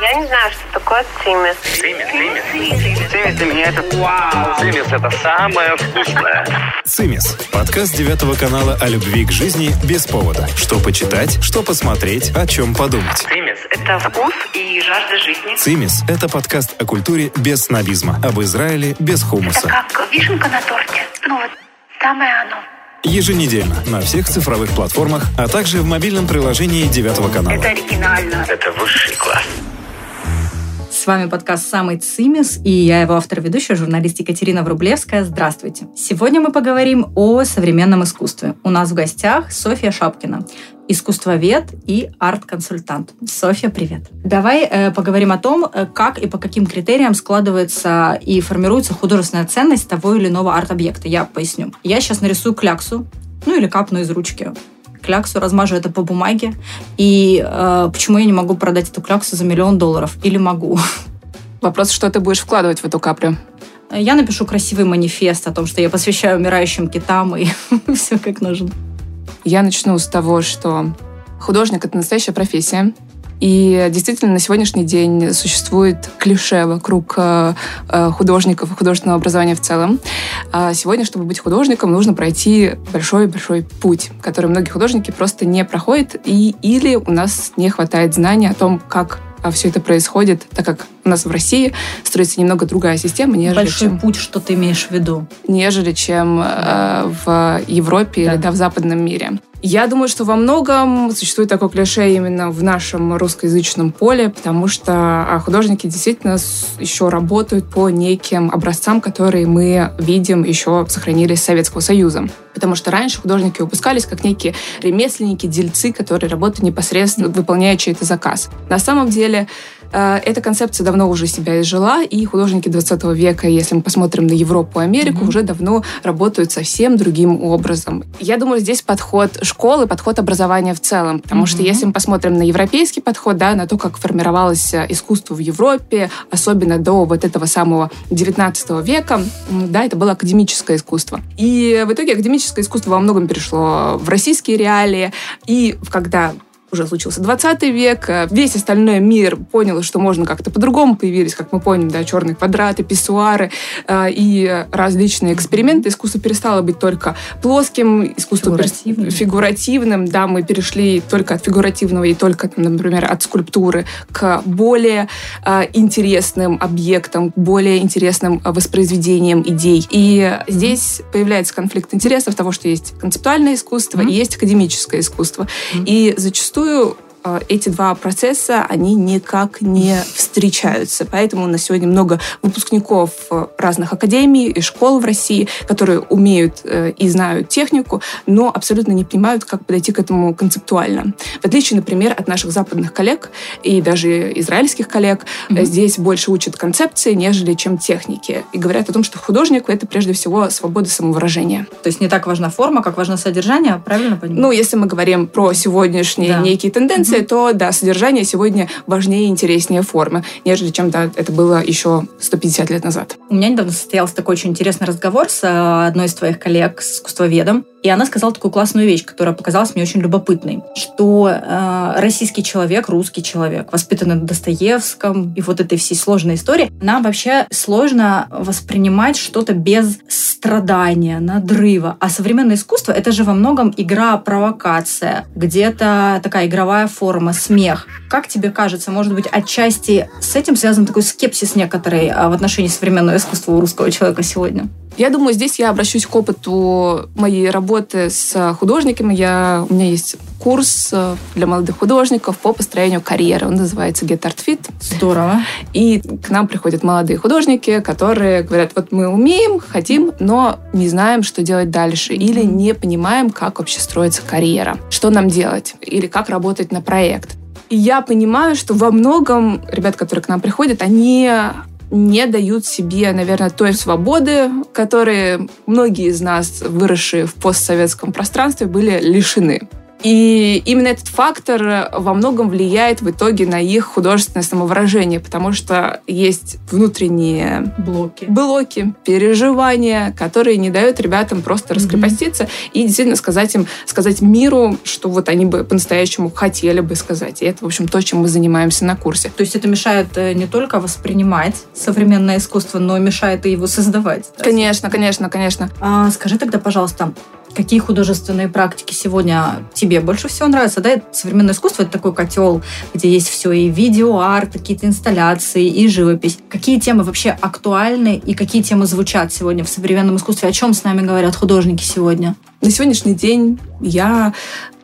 Я не знаю, что такое цимис. Цимис, цимис. Цимис для меня это вау. Цимис это самое вкусное. «Цимис» – подкаст девятого канала о любви к жизни без повода. Что почитать, что посмотреть, о чем подумать. Цимис. Это вкус и жажда жизни. «Цимис» – это подкаст о культуре без снобизма, об Израиле без Это хумуса. как вишенка на торте. Ну вот, самое оно. Еженедельно на всех цифровых платформах, а также в мобильном приложении девятого канала. Это оригинально. Это высший класс. С вами подкаст «Самый Цимис» и я его автор-ведущая, журналист Екатерина Врублевская. Здравствуйте. Сегодня мы поговорим о современном искусстве. У нас в гостях Софья Шапкина, искусствовед и арт-консультант. Софья, привет. Давай э, поговорим о том, э, как и по каким критериям складывается и формируется художественная ценность того или иного арт-объекта. Я поясню. Я сейчас нарисую кляксу, ну или капну из ручки кляксу, размажу это по бумаге. И э, почему я не могу продать эту кляксу за миллион долларов? Или могу? Вопрос, что ты будешь вкладывать в эту каплю? Я напишу красивый манифест о том, что я посвящаю умирающим китам и все как нужно. Я начну с того, что художник — это настоящая профессия. И действительно, на сегодняшний день существует клише вокруг э, э, художников и художественного образования в целом. А сегодня, чтобы быть художником, нужно пройти большой-большой путь, который многие художники просто не проходят, и, или у нас не хватает знаний о том, как все это происходит, так как у нас в России строится немного другая система, нежели Большой чем путь, что ты имеешь в виду? нежели чем э, в Европе Да. или да, в западном мире. Я думаю, что во многом существует такое клише именно в нашем русскоязычном поле, потому что а, художники действительно еще работают по неким образцам, которые мы видим еще сохранились с Советского Союза. Потому что раньше художники выпускались как некие ремесленники, дельцы, которые работают непосредственно, выполняя чей-то заказ. На самом деле эта концепция давно уже себя изжила, и художники 20 века, если мы посмотрим на Европу и Америку, Мгм. уже давно работают совсем другим образом. Я думаю, здесь подход школы, подход образования в целом, потому что Мгм. если мы посмотрим на европейский подход, да, на то, как формировалось э, искусство в Европе, особенно до вот этого самого 19 века, да, это было академическое искусство. И в итоге академическое искусство во многом перешло в российские реалии, и когда уже случился 20 век, э, весь остальной мир понял, что можно как-то по-другому, появились, как мы помним, да, черные квадраты, писсуары э, и различные эксперименты. Искусство перестало быть только плоским, искусство Фигуративным. фигуративным, да, мы перешли только от фигуративного и только, например, от скульптуры к более э, интересным объектам, к более интересным воспроизведениям идей. И здесь появляется конфликт интересов того, что есть концептуальное искусство Мгм. и есть академическое искусство. Мгм. И зачастую э, эти два процесса, они никак не встречаются. Поэтому у нас сегодня много выпускников э, разных академий и школ в России, которые умеют э, и знают технику, но абсолютно не понимают, как подойти к этому концептуально. В отличие, например, от наших западных коллег и даже израильских коллег, э, Мгм. здесь больше учат концепции, нежели чем техники. И говорят о том, что художник — это прежде всего свобода самовыражения. То есть не так важна форма, как важно содержание, правильно понимаю? Ну, если мы говорим про сегодняшние Да. некие тенденции, Мгм. то да, содержание сегодня важнее и интереснее формы, нежели чем да, это было еще 150 лет назад. У меня недавно состоялся такой очень интересный разговор с э, одной из твоих коллег, с искусствоведом, и она сказала такую классную вещь, которая показалась мне очень любопытной, что э, российский человек, русский человек, воспитанный на Достоевском и вот этой всей сложной истории, нам вообще сложно воспринимать что-то без страдания, надрыва. А современное искусство — это же во многом игра, провокация, где-то такая игровая форма, смех. Как тебе кажется, может быть, отчасти с этим связан такой скепсис некоторый а, в отношении современного искусства у русского человека сегодня? Я думаю, здесь я обращусь к опыту моей работы с художниками. Я, у меня есть курс э, для молодых художников по построению карьеры. Он называется Get Art Fit. Здорово. И к нам приходят молодые художники, которые говорят, вот мы умеем, хотим, но не знаем, что делать дальше. Или не понимаем, как вообще строится карьера. Что нам делать? Или как работать на проект. И я понимаю, что во многом ребят, которые к нам приходят, они не дают себе, наверное, той свободы, которые многие из нас, выросшие в постсоветском пространстве, были лишены. И именно этот фактор во многом влияет в итоге на их художественное самовыражение, потому что есть внутренние Блоки. блоки, переживания, которые не дают ребятам просто раскрепоститься и действительно сказать им, сказать миру, что вот они бы по-настоящему хотели бы сказать. И это, в общем, то, чем мы занимаемся на курсе. То есть это мешает э, не только воспринимать современное искусство, но мешает и его создавать. да? Конечно, конечно, конечно. А, скажи тогда, пожалуйста, какие художественные практики сегодня тебе больше всего нравятся? Да, современное искусство — это такой котел, где есть все и видео, арт, какие-то инсталляции, и живопись. Какие темы вообще актуальны и какие темы звучат сегодня в современном искусстве? О чем с нами говорят художники сегодня? На сегодняшний день я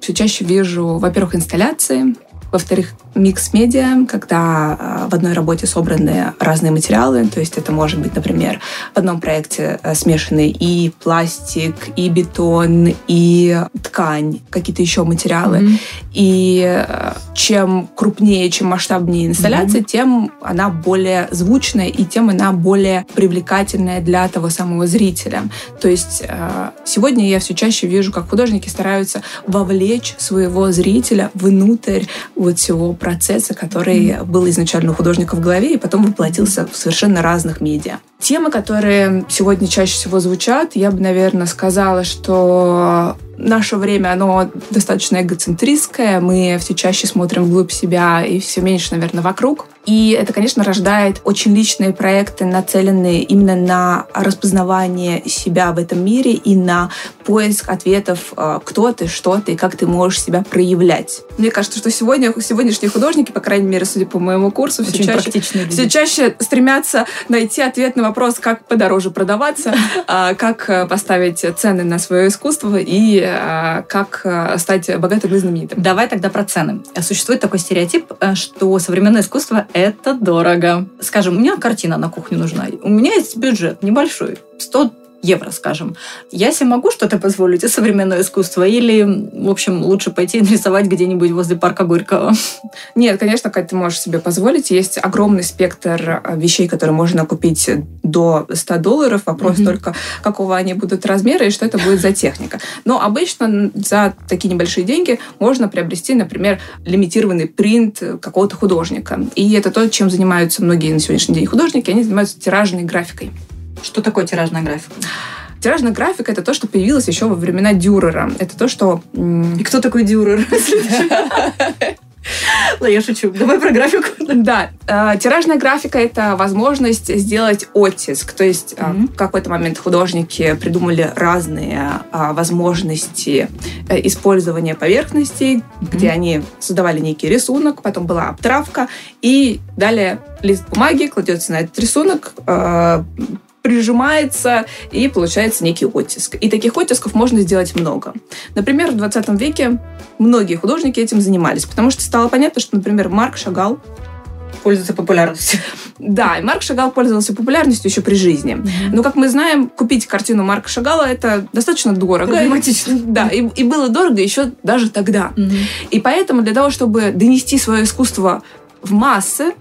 все чаще вижу, во-первых, инсталляции, во-вторых, микс-медиа, когда э, в одной работе собраны разные материалы. То есть это может быть, например, в одном проекте э, смешаны и пластик, и бетон, и ткань, какие-то еще материалы. Мгм. И э, чем крупнее, чем масштабнее инсталляция, тем она более звучная и тем она более привлекательная для того самого зрителя. То есть э, сегодня я все чаще вижу, как художники стараются вовлечь своего зрителя внутрь вот всего процесса, который был изначально у художника в голове и потом воплотился в совершенно разных медиа. Темы, которые сегодня чаще всего звучат, я бы, наверное, сказала, что наше время, оно достаточно эгоцентристское, мы все чаще смотрим вглубь себя и все меньше, наверное, вокруг. И это, конечно, рождает очень личные проекты, нацеленные именно на распознавание себя в этом мире и на поиск ответов, э, кто ты, что ты как ты можешь себя проявлять. Мне кажется, что сегодня, сегодняшние художники, по крайней мере, судя по моему курсу, все чаще, все чаще стремятся найти ответ на вопрос, как подороже продаваться, а, как э, поставить цены на свое искусство и а, как э, стать богатым и знаменитым. Давай тогда про цены. Существует такой стереотип, э, что современное искусство — это дорого. Скажем, у меня картина на кухню нужна. У меня есть бюджет небольшой, 100 евро, скажем. Я себе могу что-то позволить из современного искусства? Или, в общем, лучше пойти рисовать где-нибудь возле парка Горького? Нет, конечно, Кать, ты можешь себе позволить. Есть огромный спектр э, вещей, которые можно купить до 100 долларов. Вопрос Мгм. только, какого они будут размера и что это будет за техника. Но обычно за такие небольшие деньги можно приобрести, например, лимитированный принт какого-то художника. И это то, чем занимаются многие на сегодняшний день художники. Они занимаются тиражной графикой. Что такое тиражная графика? Тиражная графика — это то, что появилось еще во времена Дюрера. Это то, что... И кто такой Дюрер? Ладно, я шучу. Давай про графику. Да, э, тиражная графика — это возможность сделать оттиск. То есть Мгм. в какой-то момент художники придумали разные э, возможности э, использования поверхностей, где они создавали некий рисунок, потом была обтравка, и далее лист бумаги кладется на этот рисунок, прижимается, и получается некий оттиск. И таких оттисков можно сделать много. Например, в 20 веке многие художники этим занимались, потому что стало понятно, что, например, Марк Шагал Пользуется популярностью. да, и Марк Шагал пользовался популярностью еще при жизни. Но, как мы знаем, купить картину Марка Шагала это достаточно дорого. Проблематично. Да, и, и было дорого еще даже тогда. Мгм. И поэтому для того, чтобы донести свое искусство в массы,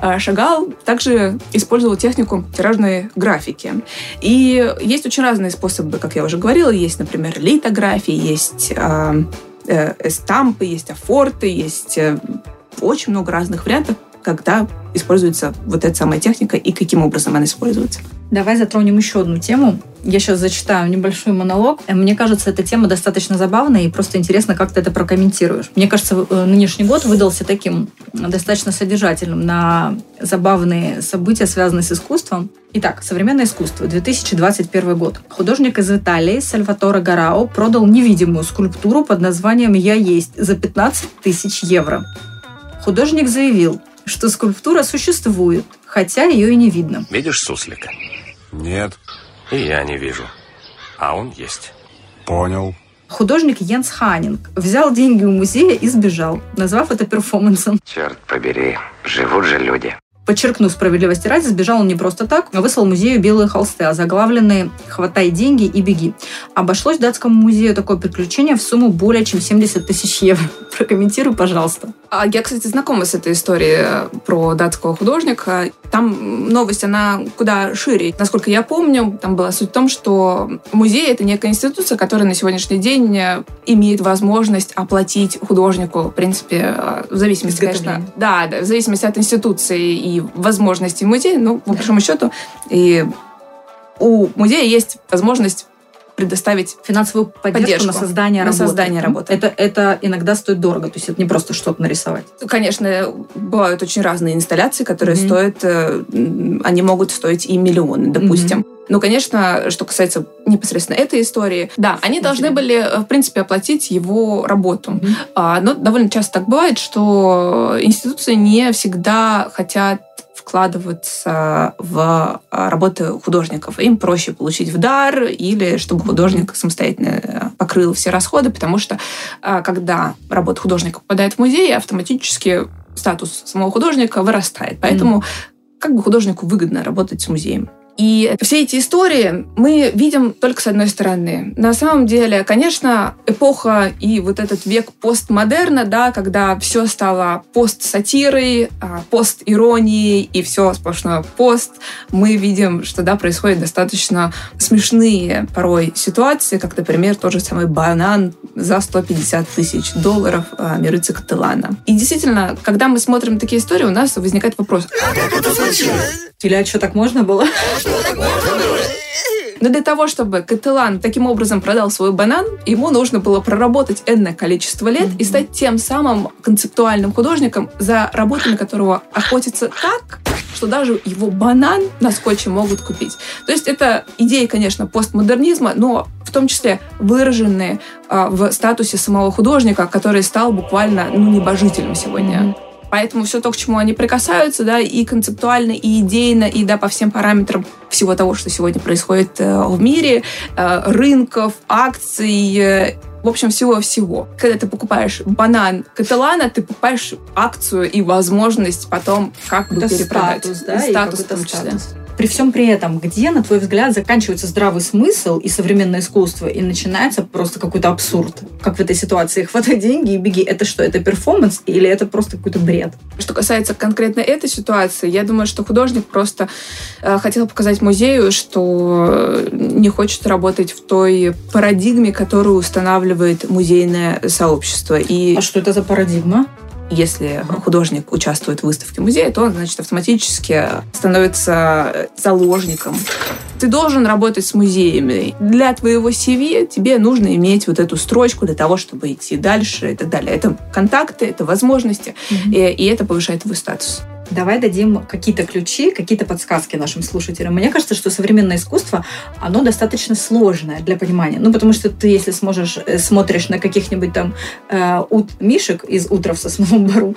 э, Шагал также использовал технику тиражной графики. И есть очень разные способы, как я уже говорила. Есть, например, литографии, есть э, э, эстампы, есть афорты, есть э, очень много разных вариантов, когда используется вот эта самая техника и каким образом она используется. Давай затронем еще одну тему. Я сейчас зачитаю небольшой монолог. Э, Мне кажется, эта тема достаточно забавная, и просто интересно, как ты это прокомментируешь. Мне кажется, э, нынешний год выдался таким достаточно содержательным на забавные события, связанные с искусством. Итак, современное искусство, 2021 год. Художник из Италии Сальваторе Гарао продал невидимую скульптуру под названием «Я есть» за 15 тысяч евро. Художник заявил, что скульптура существует, хотя ее и не видно. Видишь суслика? Нет, И я не вижу. А он есть. понял. Художник Йенс Ханинг взял деньги у музея и сбежал, назвав это перформансом. Черт побери, живут же люди. Подчеркнув справедливости ради, сбежал он не просто так, а выслал музею белые холсты, озаглавленные «Хватай деньги и беги». Обошлось датскому музею такое приключение в сумму более чем 70 тысяч евро. Прокомментируй, пожалуйста. А я, кстати, знакома с этой историей э, про датского художника. Там новость, она куда шире. Насколько я помню, там была суть в том, что музей — это некая институция, которая на сегодняшний день э, имеет возможность оплатить художнику, в принципе, э, в зависимости, конечно, да, да, в зависимости от институции и возможностей музея, ну, по большому счету, и у музея есть возможность предоставить финансовую поддержку, поддержку на создание на работы. создание работы. Это, это иногда стоит дорого, то есть это не просто что-то нарисовать. Конечно, бывают очень разные инсталляции, которые mm-hmm. стоят, э, они могут стоить и миллионы, допустим. Mm-hmm. Ну, конечно, что касается непосредственно этой истории, да, они должны были, э, в принципе, оплатить его работу. Mm-hmm. Но довольно часто так бывает, что институции не всегда хотят вкладываться в а, работы художников. Им проще получить в дар или чтобы художник самостоятельно э, покрыл все расходы, потому что а, когда работа художника попадает в музей, автоматически статус самого художника вырастает. Поэтому mm. как бы художнику выгодно работать с музеем. И все эти истории мы видим только с одной стороны. На самом деле, конечно, эпоха и вот этот век постмодерна, да, когда все стало пост-сатирой, а, пост-иронией и все сплошное пост, мы видим, что да, происходят достаточно смешные порой ситуации, как, например, тот же самый банан за 150 тысяч долларов а, Мирыцы Катылана. И действительно, когда мы смотрим такие истории, у нас возникает вопрос. А как это случилось? Или а что так можно было? Но для того, чтобы Катылан таким образом продал свой банан, ему нужно было проработать энное количество лет и стать тем самым концептуальным художником, за работами которого охотится так, что даже его банан на скотче могут купить. То есть это идеи, конечно, постмодернизма, но в том числе выраженные а, в статусе самого художника, который стал буквально ну, небожителем сегодня. Mm-hmm. Поэтому все то, к чему они прикасаются, да, и концептуально, и идейно, и да, по всем параметрам всего того, что сегодня происходит э, в мире, э, рынков, акций, э, в общем, всего-всего. Когда ты покупаешь банан Каталана, ты покупаешь акцию и возможность потом как бы перепродать. Статус, да? Статус в том числе. Статус. При всем при этом, где, на твой взгляд, заканчивается здравый смысл и современное искусство, и начинается просто какой-то абсурд? Как в этой ситуации? Хватай деньги и беги. Это что, это перформанс или это просто какой-то бред? Что касается конкретно этой ситуации, я думаю, что художник просто э, хотел показать музею, что не хочет работать в той парадигме, которую устанавливает музейное сообщество. И... А что это за парадигма? Если художник участвует в выставке музея, то он, значит, автоматически становится заложником. Ты должен работать с музеями. Для твоего CV тебе нужно иметь вот эту строчку для того, чтобы идти дальше и так далее. Это контакты, это возможности, mm-hmm. и, и это повышает твой статус. Давай дадим какие-то ключи, какие-то подсказки нашим слушателям. Мне кажется, что современное искусство, оно достаточно сложное для понимания. Ну, потому что ты, если сможешь, э, смотришь на каких-нибудь там э, ут, мишек из «Утра в сосновом бару»,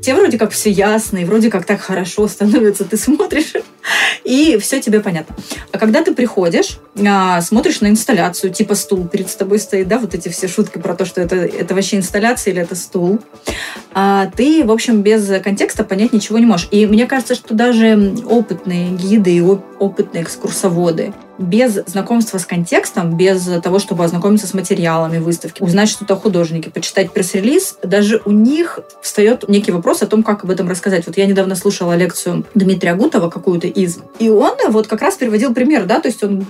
тебе вроде как все ясно, и вроде как так хорошо становится, ты смотришь, и все тебе понятно. А когда ты приходишь, а, смотришь на инсталляцию, типа стул перед тобой стоит, да, вот эти все шутки про то, что это, это вообще инсталляция или это стул, а ты, в общем, без контекста понять ничего не можешь. И мне кажется, что даже опытные гиды и опытные экскурсоводы без знакомства с контекстом, без того, чтобы ознакомиться с материалами выставки, узнать что-то о художнике, почитать пресс-релиз, даже у них встает некий вопрос о том, как об этом рассказать. Вот я недавно слушала лекцию Дмитрия Гутова какую-то из, и он вот как раз приводил пример, да, то есть он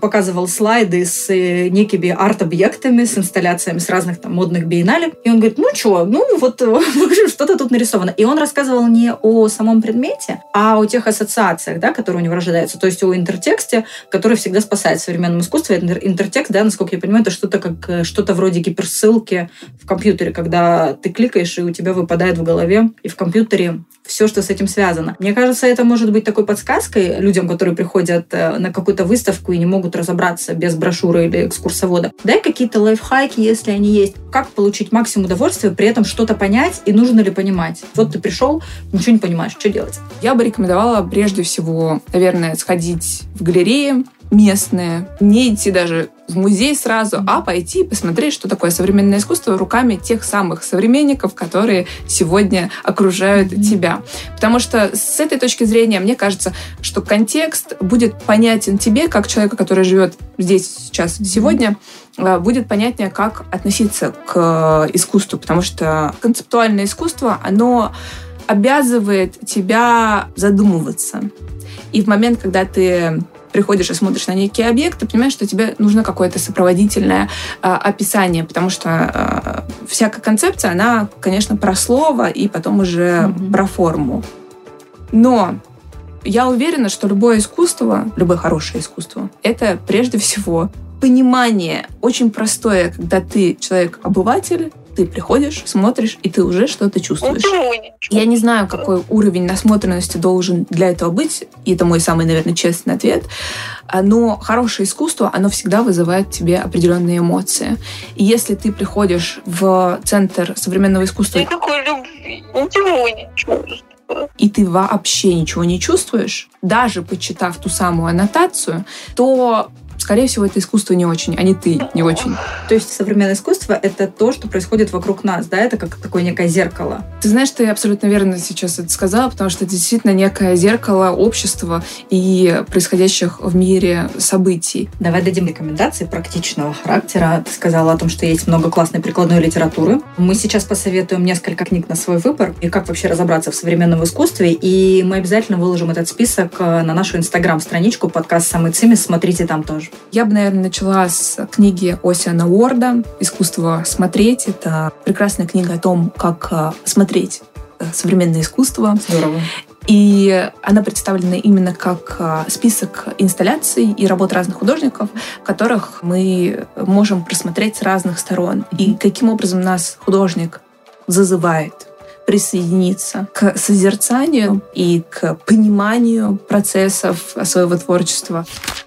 показывал слайды с э, некими арт-объектами, с инсталляциями с разных там модных биеннале. И он говорит, ну что, ну вот что-то тут нарисовано. И он рассказывал не о самом предмете, а о тех ассоциациях, да, которые у него рождаются. То есть о интертексте, который всегда спасает в современном искусстве. Интертекст, да, насколько я понимаю, это что-то как э, что-то вроде гиперссылки в компьютере, когда ты кликаешь, и у тебя выпадает в голове и в компьютере все, что с этим связано. Мне кажется, это может быть такой подсказкой людям, которые приходят э, на какую-то выставку и не могут разобраться без брошюры или экскурсовода. Дай какие-то лайфхаки, если они есть. Как получить максимум удовольствия, при этом что-то понять и нужно ли понимать. Вот ты пришел, ничего не понимаешь, что делать? Я бы рекомендовала прежде всего, наверное, сходить в галереи, местное, не идти даже в музей сразу, а пойти посмотреть, что такое современное искусство руками тех самых современников, которые сегодня окружают mm-hmm. тебя. Потому что с этой точки зрения мне кажется, что контекст будет понятен тебе, как человека, который живет здесь, сейчас, сегодня, а, будет понятнее, как относиться к искусству, потому что концептуальное искусство, оно обязывает тебя задумываться. И в момент, когда ты приходишь и смотришь на некий объект, ты понимаешь, что тебе нужно какое-то сопроводительное э, описание, потому что э, всякая концепция, она, конечно, про слово и потом уже mm-hmm. про форму. Но я уверена, что любое искусство, любое хорошее искусство, это прежде всего понимание очень простое, когда ты человек-обыватель, ты приходишь, смотришь, и ты уже что-то чувствуешь. Я не знаю, какой уровень насмотренности должен для этого быть, и это мой самый, наверное, честный ответ, но хорошее искусство, оно всегда вызывает в тебе определенные эмоции. И если ты приходишь в центр современного искусства... Никакой любви, ничего не чувствую и ты вообще ничего не чувствуешь, даже почитав ту самую аннотацию, то скорее всего, это искусство не очень, а не ты не очень. То есть современное искусство — это то, что происходит вокруг нас, да? Это как такое некое зеркало. Ты знаешь, ты абсолютно верно сейчас это сказала, потому что это действительно некое зеркало общества и происходящих в мире событий. Давай дадим рекомендации практичного характера. Ты сказала о том, что есть много классной прикладной литературы. Мы сейчас посоветуем несколько книг на свой выбор и как вообще разобраться в современном искусстве. И мы обязательно выложим этот список э, на нашу инстаграм-страничку подкаст «Самый цимис». Смотрите там тоже. Я бы, наверное, начала с книги Осиана Уорда «Искусство смотреть». Это прекрасная книга о том, как э, смотреть э, современное искусство. Здорово. И она представлена именно как э, список инсталляций и работ разных художников, которых мы можем просмотреть с разных сторон. И каким образом нас художник зазывает присоединиться к созерцанию и к пониманию процессов своего творчества.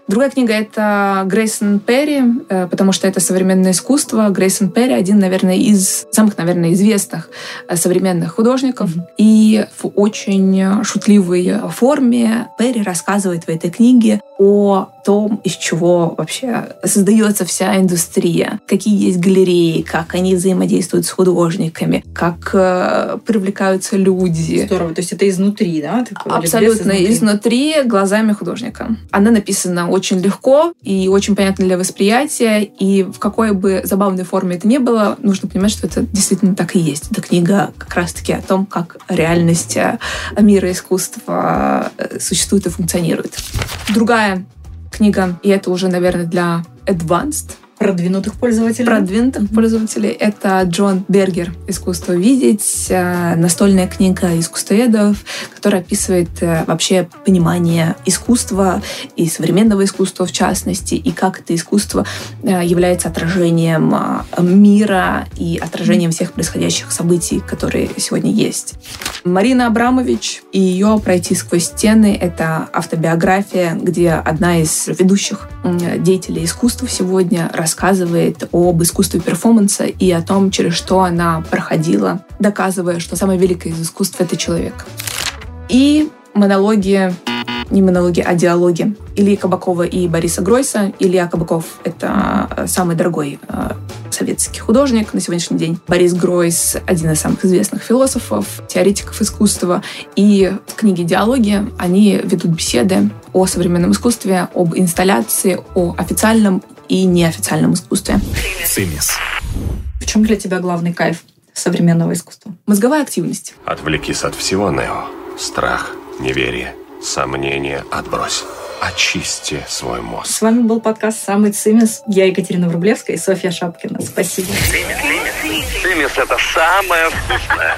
Другая книга — это Грейсон Перри, э, потому что это современное искусство. Грейсон Перри — один, наверное, из самых, наверное, известных э, современных художников. Mm-hmm. И в очень шутливой форме Перри рассказывает в этой книге о том, из чего вообще создается вся индустрия, какие есть галереи, как они взаимодействуют с художниками, как э, привлекаются люди. Здорово, то есть это изнутри, да? Такое, Абсолютно изнутри. изнутри, глазами художника. Она написана очень легко и очень понятно для восприятия, и в какой бы забавной форме это ни было, нужно понимать, что это действительно так и есть. Эта книга как раз-таки о том, как реальность э, мира искусства э, существует и функционирует. Другая книга, и это уже, наверное, для advanced Продвинутых пользователей. Продвинутых mm-hmm. пользователей. Это Джон Бергер «Искусство видеть», э, настольная книга искусствоведов, которая описывает э, вообще понимание искусства и современного искусства в частности, и как это искусство э, является отражением мира и отражением всех происходящих событий, которые сегодня есть. Марина Абрамович и ее «Пройти сквозь стены» — это автобиография, где одна из ведущих деятелей искусства сегодня рассказывает об искусстве перформанса и о том, через что она проходила, доказывая, что самое великое из искусств — это человек. И монологи не монологи, а диалоги Ильи Кабакова и Бориса Гройса. Илья Кабаков — это э, самый дорогой э, советский художник на сегодняшний день. Борис Гройс — один из самых известных философов, теоретиков искусства. И в книге «Диалоги» они ведут беседы о современном искусстве, об инсталляции, о официальном и неофициальном искусстве. Цимис. В чем для тебя главный кайф современного искусства? Мозговая активность. Отвлекись от всего, Нео. Страх, неверие, сомнения отбрось. Очисти свой мозг. С вами был подкаст «Самый Цимис». Я Екатерина Врублевская и Софья Шапкина. Спасибо. Цимис, цимис. Цимис – это самое вкусное.